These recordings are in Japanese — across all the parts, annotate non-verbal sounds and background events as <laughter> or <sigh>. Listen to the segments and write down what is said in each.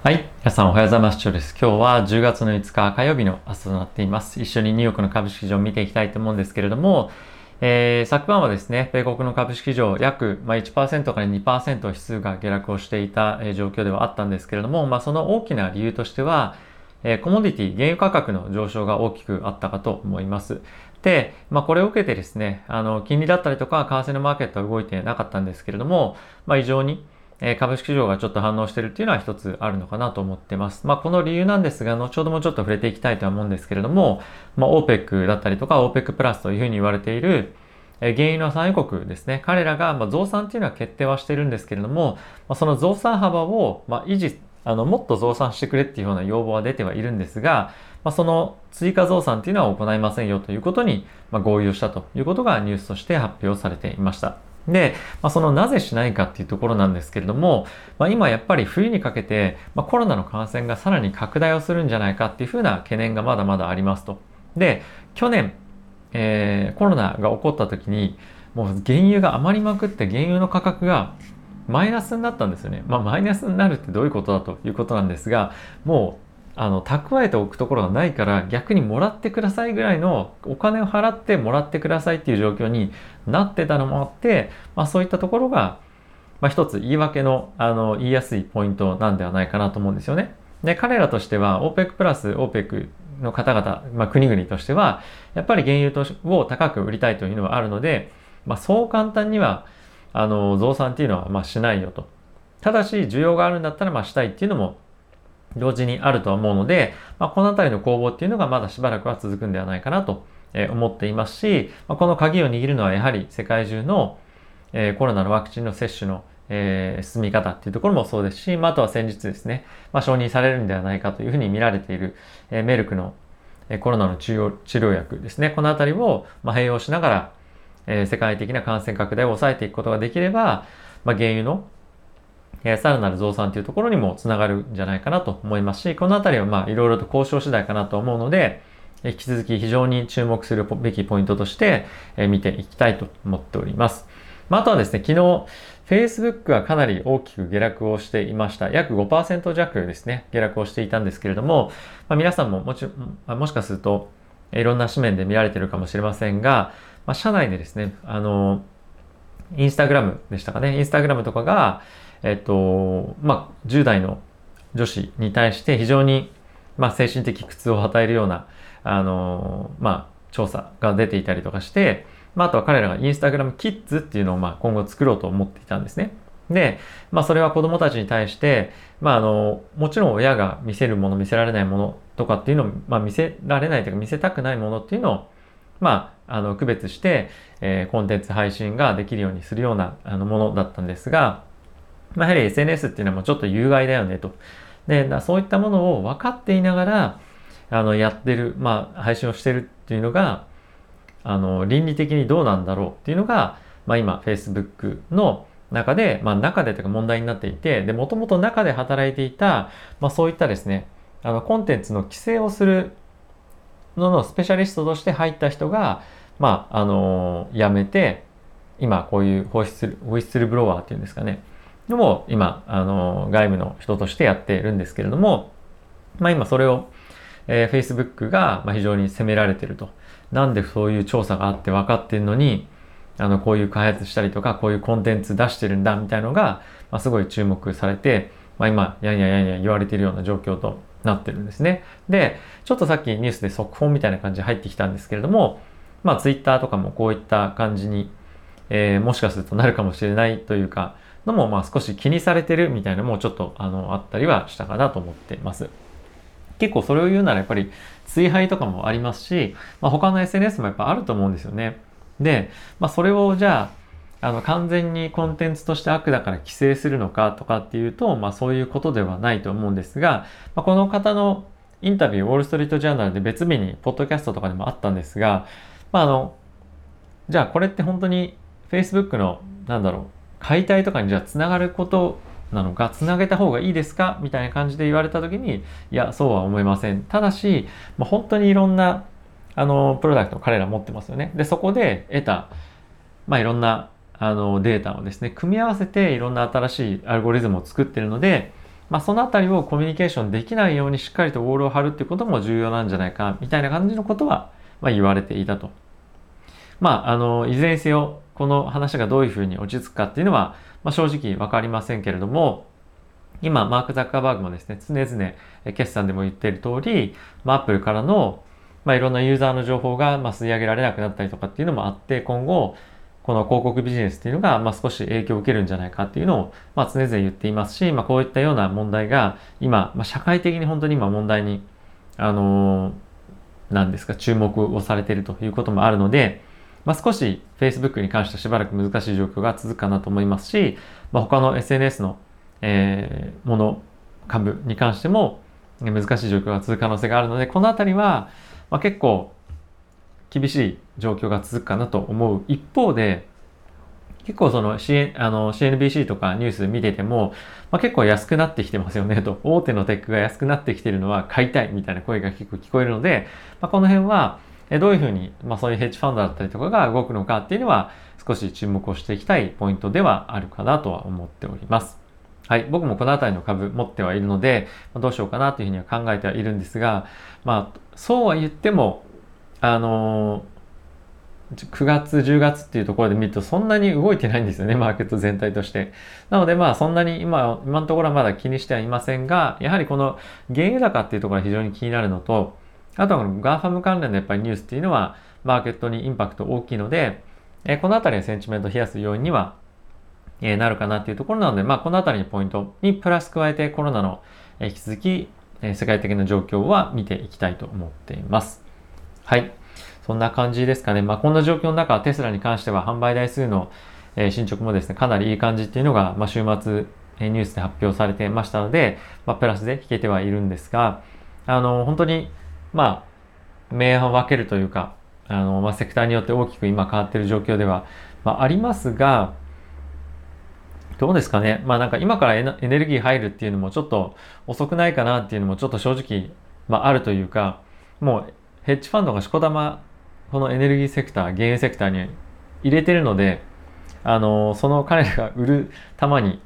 はい。皆さんおはようございます。チョです。今日は10月の5日火曜日の朝となっています。一緒にニューヨークの株式市場を見ていきたいと思うんですけれども、えー、昨晩はですね、米国の株式市場約、まあ、1%から2%指数が下落をしていた、えー、状況ではあったんですけれども、まあ、その大きな理由としては、えー、コモディティ、原油価格の上昇が大きくあったかと思います。で、まあ、これを受けてですね、あの、金利だったりとか、為替のマーケットは動いてなかったんですけれども、まあ、異常に、え株式市場がちょっと反応してるっていうのは一つあるのかなと思ってます。まあ、この理由なんですが、後ほどもちょっと触れていきたいとは思うんですけれども、まあ、OPEC だったりとか OPEC プラスというふうに言われている、え原油の産油国ですね。彼らが、ま増産っていうのは決定はしてるんですけれども、ま、その増産幅を、ま維持、あの、もっと増産してくれっていうような要望は出てはいるんですが、ま、その追加増産っていうのは行いませんよということに、ま合意をしたということがニュースとして発表されていました。で、まあ、そのなぜしないかっていうところなんですけれども、まあ、今やっぱり冬にかけて、まあ、コロナの感染がさらに拡大をするんじゃないかっていうふうな懸念がまだまだありますと。で、去年、えー、コロナが起こった時に、もう原油が余りまくって原油の価格がマイナスになったんですよね。まあマイナスになるってどういうことだということなんですが、もうあの蓄えておくところがないから逆にもらってくださいぐらいのお金を払ってもらってくださいっていう状況になってたのもあって、まあ、そういったところが、まあ、一つ言い訳のあの言いやすいポイントなんではないかなと思うんですよね。で彼らとしては OPEC プラス OPEC の方々、まあ、国々としてはやっぱり原油を高く売りたいというのはあるので、まあ、そう簡単にはあの増産っていうのはまあしないよと。ただし需要があるんだったらまあしたいっていうのも同時にあると思うので、まあ、このあたりの攻防っていうのがまだしばらくは続くんではないかなと思っていますし、まあ、この鍵を握るのはやはり世界中のコロナのワクチンの接種のえ進み方っていうところもそうですし、まあ、あとは先日ですね、まあ、承認されるんではないかというふうに見られている、えメルクの、えコロナの治療治療薬ですね、このあたりを、ま併用しながら、え世界的な感染拡大を抑えていくことができれば、まあ、原油のえー、さらなる増産というところにもつながるんじゃないかなと思いますし、このあたりはまあいろいろと交渉次第かなと思うので、引き続き非常に注目するべきポイントとして、えー、見ていきたいと思っております。まあ、あとはですね、昨日、Facebook はかなり大きく下落をしていました。約5%弱ですね、下落をしていたんですけれども、まあ、皆さんももち、まあ、もしかすると、いろんな紙面で見られているかもしれませんが、まあ、社内でですね、あの、インスタグラムでしたかね、インスタグラムとかが、えっと、まあ、10代の女子に対して非常に、まあ、精神的苦痛を与えるような、あの、まあ、調査が出ていたりとかして、まあ、あとは彼らがインスタグラムキッズっていうのを、まあ、今後作ろうと思っていたんですね。で、まあ、それは子供たちに対して、まあ、あの、もちろん親が見せるもの、見せられないものとかっていうのを、まあ、見せられないというか、見せたくないものっていうのを、まあ、あの、区別して、えー、コンテンツ配信ができるようにするようなあのものだったんですが、まあ、やはり SNS っていうのはもうちょっと有害だよねと。で、そういったものを分かっていながら、あの、やってる、まあ、配信をしてるっていうのが、あの、倫理的にどうなんだろうっていうのが、まあ、今、Facebook の中で、まあ、中でというか問題になっていて、で、もともと中で働いていた、まあ、そういったですね、あの、コンテンツの規制をするののスペシャリストとして入った人が、まあ、あの、辞めて、今、こういうホイッスル、ホイッスルブロワーっていうんですかね、のも今、あの、外部の人としてやっているんですけれども、まあ今それを、えー、Facebook が、ま、非常に責められてると。なんでそういう調査があって分かってるのに、あの、こういう開発したりとか、こういうコンテンツ出してるんだみたいのが、まあ、すごい注目されて、まあ今、やんややんや言われているような状況となってるんですね。で、ちょっとさっきニュースで速報みたいな感じで入ってきたんですけれども、まあ Twitter とかもこういった感じに、えー、もしかするとなるかもしれないというか、のも、まあ少し気にされてるみたいなのもちょっとあのあったりはしたかなと思ってます。結構それを言うならやっぱり追廃とかもありますし、まあ、他の SNS もやっぱあると思うんですよね。で、まあ、それをじゃあ、あの完全にコンテンツとして悪だから規制するのかとかっていうと、まあそういうことではないと思うんですが、まあ、この方のインタビュー、ウォール・ストリート・ジャーナルで別日に、ポッドキャストとかでもあったんですが、まああの、じゃあこれって本当に Facebook の、なんだろう、解体とかにじゃあつながることなのか、つなげた方がいいですか？みたいな感じで言われた時に、いや、そうは思いません。ただし、まあ、本当にいろんな、あの、プロダクトを彼ら持ってますよね。で、そこで得た、まあ、いろんな、あの、データをですね、組み合わせていろんな新しいアルゴリズムを作ってるので、まあ、そのあたりをコミュニケーションできないようにしっかりとウォールを張るっていうことも重要なんじゃないかみたいな感じのことは、まあ、言われていたと。まあ、あのいずれにせよこの話がどういうふうに落ち着くかっていうのは、まあ、正直分かりませんけれども今マーク・ザッカーバーグもですね常々決算でも言っている通り、まあ、アップルからの、まあ、いろんなユーザーの情報が、まあ、吸い上げられなくなったりとかっていうのもあって今後この広告ビジネスっていうのが、まあ、少し影響を受けるんじゃないかっていうのを、まあ、常々言っていますし、まあ、こういったような問題が今、まあ、社会的に本当に今問題に、あのー、なんですか、注目をされているということもあるので、まあ、少し Facebook に関してはしばらく難しい状況が続くかなと思いますし、まあ、他の SNS の、えー、もの、株に関しても難しい状況が続く可能性があるので、このあたりは、まあ、結構厳しい状況が続くかなと思う一方で、結構その CN あの CNBC とかニュース見てても、まあ、結構安くなってきてますよねと。大手のテックが安くなってきてるのは買いたいみたいな声が結構聞こえるので、まあ、この辺はどういうふうに、まあ、そういうヘッジファンドだったりとかが動くのかっていうのは少し注目をしていきたいポイントではあるかなとは思っております。はい。僕もこの辺りの株持ってはいるので、どうしようかなというふうには考えてはいるんですが、まあ、そうは言っても、あの9月、10月っていうところで見るとそんなに動いてないんですよね、<laughs> マーケット全体として。なのでまあそんなに今、今のところはまだ気にしてはいませんが、やはりこの原油高っていうところが非常に気になるのと、あとはこの GAFAM 関連のやっぱりニュースっていうのはマーケットにインパクト大きいので、えこのあたりはセンチメントを冷やす要因には、えなるかなっていうところなので、まあこのあたりのポイントにプラス加えてコロナの、え引き続き、え世界的な状況は見ていきたいと思っています。はい。そんな感じですかね。まあ、こんな状況の中、テスラに関しては販売台数の、え進捗もですね、かなりいい感じっていうのが、まあ、週末、えニュースで発表されてましたので、まあ、プラスで引けてはいるんですが、あの、本当に、まあ、明暗を分けるというか、あの、まあ、セクターによって大きく今変わっている状況では、まあ、ありますが、どうですかね。まあなんか今からエネルギー入るっていうのもちょっと遅くないかなっていうのもちょっと正直、まああるというか、もうヘッジファンドがしこたまこのエネルギーセクター、原油セクターに入れてるので、あの、その彼らが売る玉に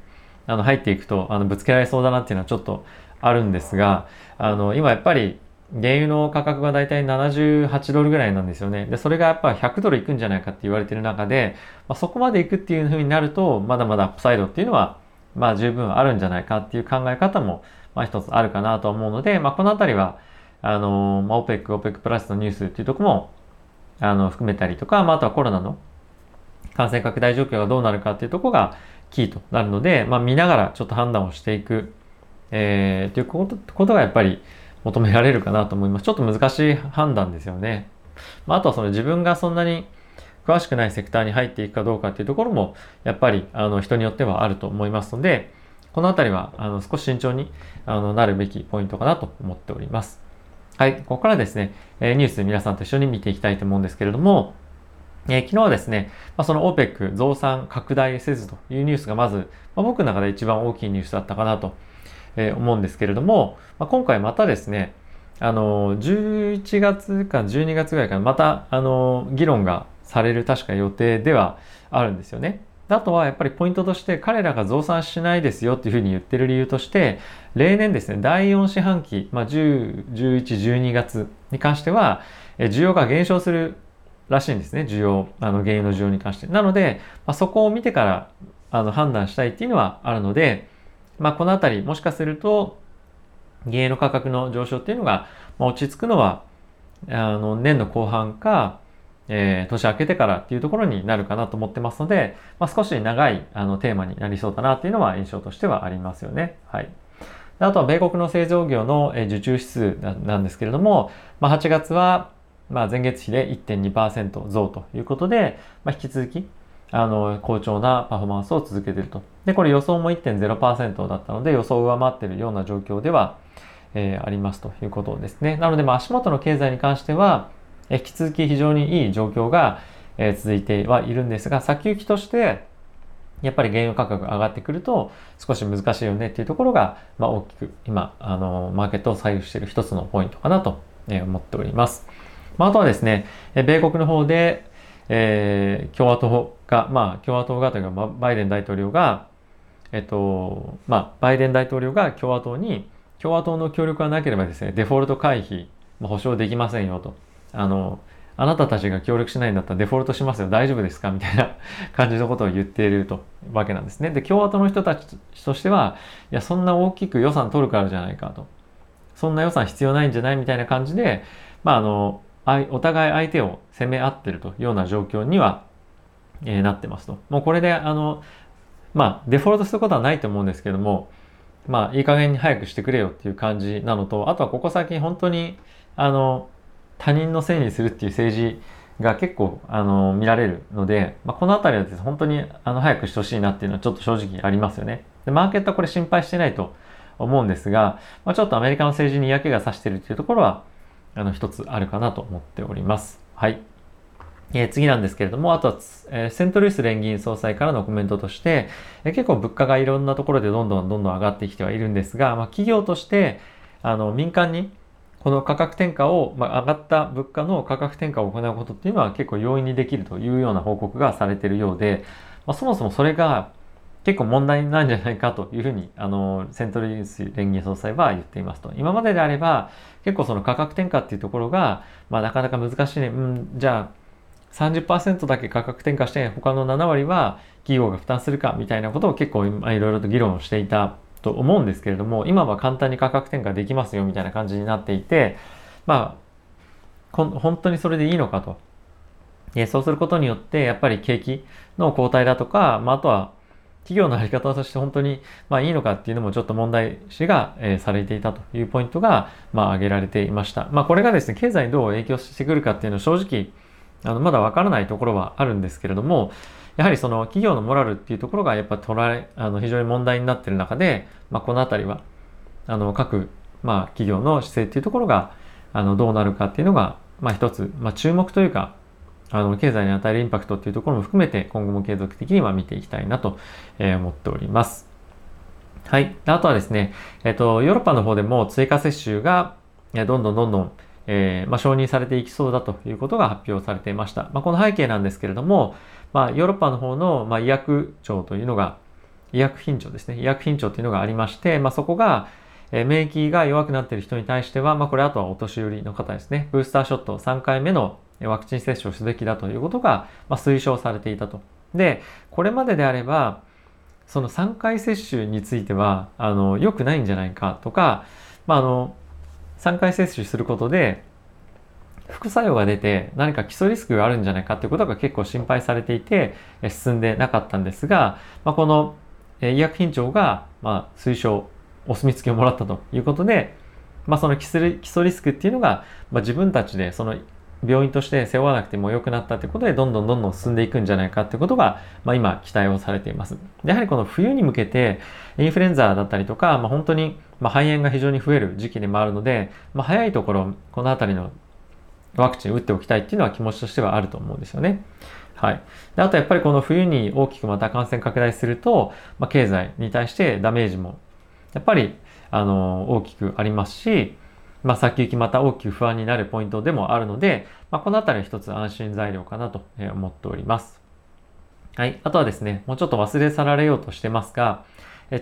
あの入っていくと、あの、ぶつけられそうだなっていうのはちょっとあるんですが、あの、今やっぱり原油の価格がだいたい78ドルぐらいなんですよね。で、それがやっぱ100ドルいくんじゃないかって言われてる中で、まあ、そこまでいくっていう風になると、まだまだアップサイドっていうのは、まあ十分あるんじゃないかっていう考え方も、まあ一つあるかなと思うので、まあこのあたりは、あの、まあ OPEC、OPEC プラスのニュースっていうとこも、あの、含めたりとか、まあ、あとはコロナの感染拡大状況がどうなるかっていうとこがキーとなるので、まあ、見ながらちょっと判断をしていく、えー、ということがやっぱり求められるかなと思います。ちょっと難しい判断ですよね。まあ、あとはその自分がそんなに詳しくないセクターに入っていくかどうかっていうところも、やっぱりあの人によってはあると思いますので、このあたりはあの少し慎重にあのなるべきポイントかなと思っております。はい、ここからですね、えニュース皆さんと一緒に見ていきたいと思うんですけれども、えー、昨日はですね、まあ、その OPEC 増産拡大せずというニュースがまず、まあ、僕の中で一番大きいニュースだったかなと、えー、思うんですけれども、まあ、今回またですね、あの11月か12月ぐらいからまた、あの議論がされる確か予定ではあるんですよね。あとはやっぱりポイントとして彼らが増産しないですよっていうふうに言ってる理由として例年ですね第4四半期、まあ、10、11、12月に関しては需要が減少するらしいんですね需要あの原油の需要に関してなので、まあ、そこを見てからあの判断したいっていうのはあるので、まあ、このあたりもしかすると原油の価格の上昇っていうのが、まあ、落ち着くのはあの年の後半かえー、年明けてからっていうところになるかなと思ってますので、まあ、少し長いあのテーマになりそうだなっていうのは印象としてはありますよね。はい。あとは米国の製造業の受注指数なんですけれども、まあ、8月はまあ前月比で1.2%増ということで、まあ、引き続きあの好調なパフォーマンスを続けていると。で、これ予想も1.0%だったので予想を上回っているような状況では、えー、ありますということですね。なので、まあ、足元の経済に関しては、引き続き非常にいい状況がえ続いてはいるんですが、先行きとして、やっぱり原油価格が上がってくると少し難しいよねっていうところが、まあ、大きく今、あの、マーケットを左右している一つのポイントかなと思っております。まあ、あとはですね、米国の方で、えー、共和党が、まあ、共和党がというか、バイデン大統領が、えっと、まあ、バイデン大統領が共和党に、共和党の協力がなければですね、デフォルト回避、ま、保証できませんよと。あの、あなたたちが協力しないんだったらデフォルトしますよ、大丈夫ですか？みたいな <laughs> 感じのことを言っているとわけなんですね。で、共和党の人たちとしては、いや、そんな大きく予算取るからじゃないかと。そんな予算必要ないんじゃない？みたいな感じで、まあ、あの、お互い相手を攻め合ってるというような状況には、えー、なってますと。もうこれで、あの、まあ、デフォルトすることはないと思うんですけども、まあ、いい加減に早くしてくれよっていう感じなのと、あとはここ最近本当に、あの、他人のせいにするっていう政治が結構、あの、見られるので、まあ、このあたりはですね、本当に、あの、早くしてほしいなっていうのはちょっと正直ありますよね。で、マーケットはこれ心配してないと思うんですが、まあ、ちょっとアメリカの政治に嫌気がさしてるっていうところは、あの、一つあるかなと思っております。はい。え、次なんですけれども、あとは、え、セントルイス連議員総裁からのコメントとして、え、結構物価がいろんなところでどんどんどんどん上がってきてはいるんですが、まあ、企業として、あの、民間にこの価格転嫁を、まあ、上がった物価の価格転嫁を行うことっていうのは結構容易にできるというような報告がされているようで、まあ、そもそもそれが結構問題なんじゃないかというふうに、あの、セントルイス連銀総裁は言っていますと。今までであれば、結構その価格転嫁っていうところが、まあなかなか難しいね。うん、じゃあ、30%だけ価格転嫁して他の7割は企業が負担するかみたいなことを結構いろいろと議論していたと思うんですけれども今は簡単に価格転嫁できますよみたいな感じになっていてまあ本当にそれでいいのかと。そうすることによってやっぱり景気の後退だとか、まあ、あとは企業の在り方として本当にまあいいのかっていうのもちょっと問題視が、えー、されていたというポイントがまあ挙げられていました。まあこれがですね、経済にどう影響してくるかっていうのは正直あのまだわからないところはあるんですけれども、やはりその企業のモラルっていうところがやっぱ捉え、あの非常に問題になっている中で、まあ、このあたりは、あの各、まあ、企業の姿勢っていうところが、あのどうなるかっていうのが、まあ、一つ、まあ、注目というか、あの経済に与えるインパクトっていうところも含めて今後も継続的には見ていきたいなと思っております。はい。あとはですね、えっと、ヨーロッパの方でも追加接種がどんどんどんどんえー、まあ、承認されていきそうだということが発表されていました。まあ、この背景なんですけれども、まあ、ヨーロッパの方の、ま医薬庁というのが、医薬品庁ですね。医薬品庁というのがありまして、まそこが、え免疫が弱くなっている人に対しては、まこれあとはお年寄りの方ですね。ブースターショット3回目のワクチン接種をすべきだということが、ま推奨されていたと。で、これまでであれば、その3回接種については、あの、良くないんじゃないかとか、まあ、あの、3回接種することで副作用が出て何か基礎リスクがあるんじゃないかっていうことが結構心配されていて進んでなかったんですが、まあ、この医薬品庁がまあ推奨お墨付きをもらったということで、まあ、その基礎リスクっていうのが、まあ、自分たちでその病院として背負わなくても良くなったということでどんどんどんどん進んでいくんじゃないかっていうことが、まあ、今期待をされています。やはりこの冬に向けてインフルエンザだったりとか、まあ、本当にま肺炎が非常に増える時期でもあるので、まあ、早いところこの辺りのワクチン打っておきたいっていうのは気持ちとしてはあると思うんですよね。はい。であとやっぱりこの冬に大きくまた感染拡大すると、まあ、経済に対してダメージもやっぱりあの大きくありますし、まあ、先行きまた大きく不安になるポイントでもあるので、まあ、このあたりは一つ安心材料かなと思っております。はい。あとはですね、もうちょっと忘れ去られようとしてますが、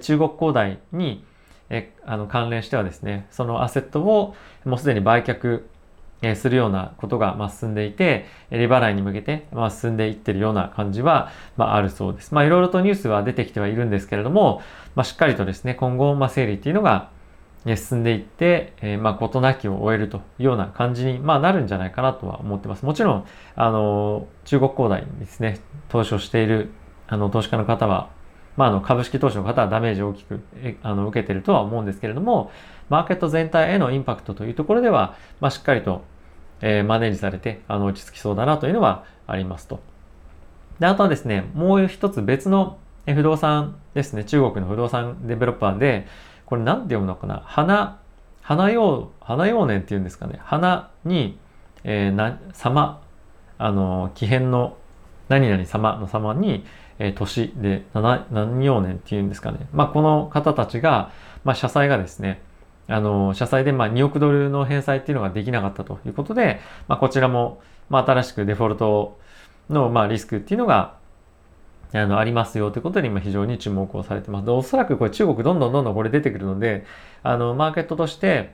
中国恒大にえあの関連してはですね、そのアセットをもうすでに売却えするようなことが、ま進んでいて、利払いに向けて、ま進んでいってるような感じは、まあ、るそうです。まあ、いろいろとニュースは出てきてはいるんですけれども、まあ、しっかりとですね、今後、ま、整理っていうのが、進んでいって、え、まあ、事なきを終えるというような感じに、ま、なるんじゃないかなとは思ってます。もちろん、あの、中国恒大にですね、投資をしている、あの、投資家の方は、まあ、あの、株式投資の方はダメージを大きく、あの、受けてるとは思うんですけれども、マーケット全体へのインパクトというところでは、まあ、しっかりと、えー、マネージされて、あの、落ち着きそうだなというのはありますと。で、あとはですね、もう一つ別の不動産ですね、中国の不動産デベロッパーで、これ何て読むのかな？花、花用、花用年っていうんですかね。花に、えー、な、様、あの、木変の何々様の様に、え、年で何、何年っていうんですかね。まあ、この方たちが、まあ、社債がですね、あの、社債でま2億ドルの返済っていうのができなかったということで、まあ、こちらも、まあ、新しくデフォルトのまリスクっていうのが、あの、ありますよということで今非常に注目をされてます。で、おそらくこれ中国どんどんどんどんこれ出てくるので、あの、マーケットとして、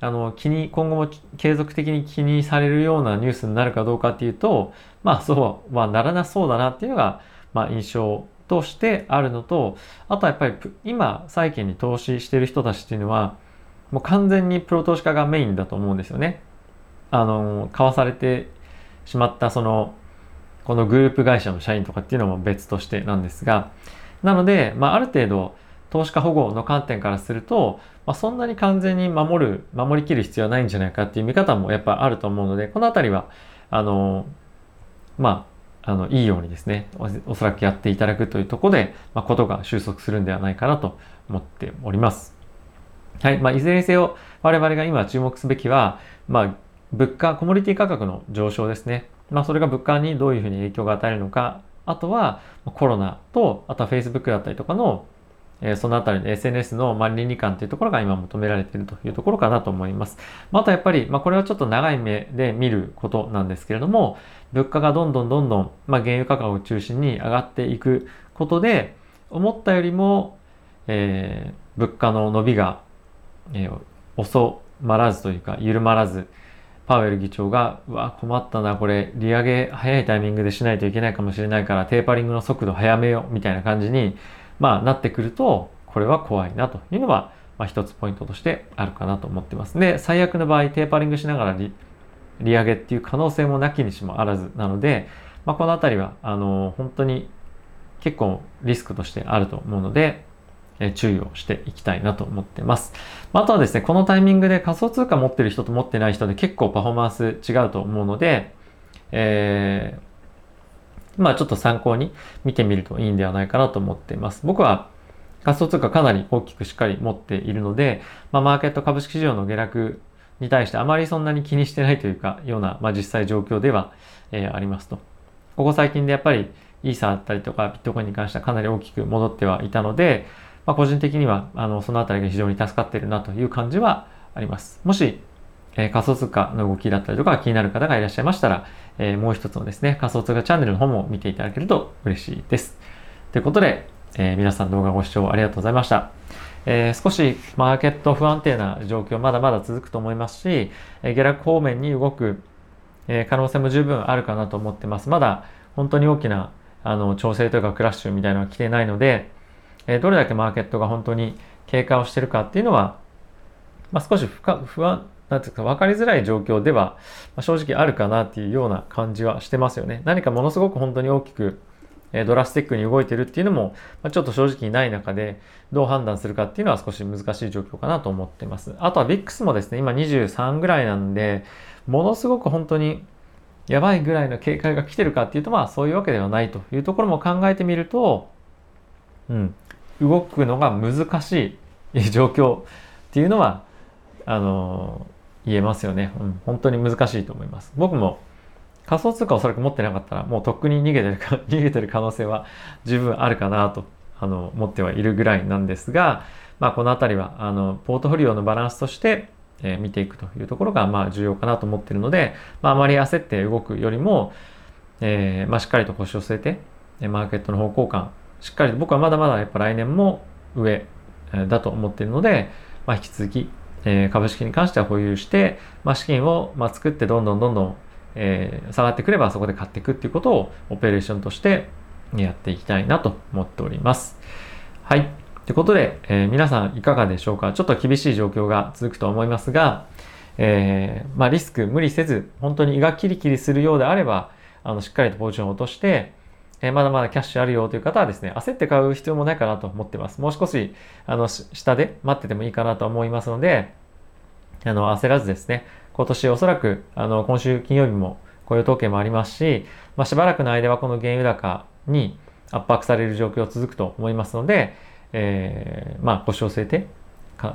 あの、気に、今後も継続的に気にされるようなニュースになるかどうかっていうと、まあそうはならなそうだなっていうのが、まあ印象としてあるのと、あとはやっぱり今債券に投資してる人たちっていうのは、もう完全にプロ投資家がメインだと思うんですよね。あの、買わされてしまったその、このグループ会社の社員とかっていうのも別としてなんですが、なので、まあ、ある程度、投資家保護の観点からすると、まあ、そんなに完全に守る、守りきる必要はないんじゃないかっていう見方もやっぱあると思うので、このあたりは、あの、まあ、あの、いいようにですねお、そらくやっていただくというところで、まあ、ことが収束するんではないかなと思っております。はい。まあ、いずれにせよ、我々が今注目すべきは、まあ、物価、コモディティ価格の上昇ですね。まあ、それが物価にどういうふうに影響が与えるのか、あとはコロナと、あとは Facebook だったりとかの、えー、そのあたりの SNS の、ま、倫理観というところが今求められているというところかなと思います。まあ、あとやっぱり、まあ、これはちょっと長い目で見ることなんですけれども、物価がどんどんどんどん、まあ、原油価格を中心に上がっていくことで、思ったよりも、えー、物価の伸びが、えー、遅まらずというか、緩まらず、パウエル議長が、うわ、困ったな、これ、利上げ早いタイミングでしないといけないかもしれないから、テーパリングの速度早めよ、みたいな感じに、まあ、なってくると、これは怖いなというのは、まあ、一つポイントとしてあるかなと思ってます。で、最悪の場合、テーパリングしながら利上げっていう可能性もなきにしもあらずなので、まあ、このあたりは、あの、本当に結構リスクとしてあると思うので、え注意をしていきたいなと思ってます。あとはですね、このタイミングで仮想通貨持ってる人と持ってない人で結構パフォーマンス違うと思うので、えー、まあちょっと参考に見てみるといいんではないかなと思っています。僕は仮想通貨かなり大きくしっかり持っているので、まあ、マーケット株式市場の下落に対してあまりそんなに気にしてないというか、ような、まあ、実際状況では、えー、ありますと。ここ最近でやっぱりイーサーだったりとかビットコインに関してはかなり大きく戻ってはいたので、まあ、個人的には、あの、そのあたりが非常に助かっているなという感じはあります。もし、え、仮想通貨の動きだったりとか気になる方がいらっしゃいましたら、え、もう一つのですね、仮想通貨チャンネルの方も見ていただけると嬉しいです。ということで、え、皆さん動画ご視聴ありがとうございました。えー、少しマーケット不安定な状況まだまだ続くと思いますし、え、下落方面に動く、え、可能性も十分あるかなと思ってます。まだ本当に大きなあの調整というかクラッシュみたいなのは来てないので、えどれだけマーケットが本当に経過をしてるかっていうのは、まあ、少し不安、なんていうか分かりづらい状況では、ま正直あるかなっていうような感じはしてますよね。何かものすごく本当に大きく、えドラスティックに動いてるっていうのも、まちょっと正直ない中でどう判断するかっていうのは少し難しい状況かなと思ってます。あとは VIX もですね、今23ぐらいなんで、ものすごく本当にやばいぐらいの警戒が来てるかっていうと、まあそういうわけではないというところも考えてみると、うん、動くのが難しい状況っていうのは、あのー、言えますよね、うん。本当に難しいと思います。僕も仮想通貨をおそらく持ってなかったら、もうとっくに逃げてるか、<laughs> 逃げてる可能性は十分あるかなと、あの、思ってはいるぐらいなんですが、まあ、このあたりは、あの、ポートフォリオのバランスとして、えー、見ていくというところが、まあ、重要かなと思っているので、まあ、あまり焦って動くよりも、えー、まあ、しっかりと腰を据えて、マーケットの方向感しっかりと僕はまだまだやっぱ来年も上だと思っているので、まあ、引き続き、えー、株式に関しては保有して、まあ、資金を、まあ、作ってどんどんどんどん、えー、下がってくればそこで買っていくっていうことをオペレーションとしてやっていきたいなと思っております。はい。ということで、えー、皆さんいかがでしょうか？ちょっと厳しい状況が続くと思いますが、えー、まあ、リスク無理せず、本当に胃がキリキリするようであれば、あの、しっかりとポジションを落として、えまだまだキャッシュあるよという方はですね、焦って買う必要もないかなと思ってます。もう少し、あの、下で待っててもいいかなと思いますので、あの、焦らずですね、今年おそらく、あの、今週金曜日も雇用統計もありますし、まあ、しばらくの間はこの原油高に圧迫される状況続くと思いますので、えー、まあ、腰を据えて、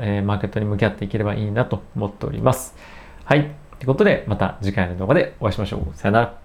えー、マーケットに向き合っていければいいなと思っております。はい。ということで、また次回の動画でお会いしましょう。さよなら。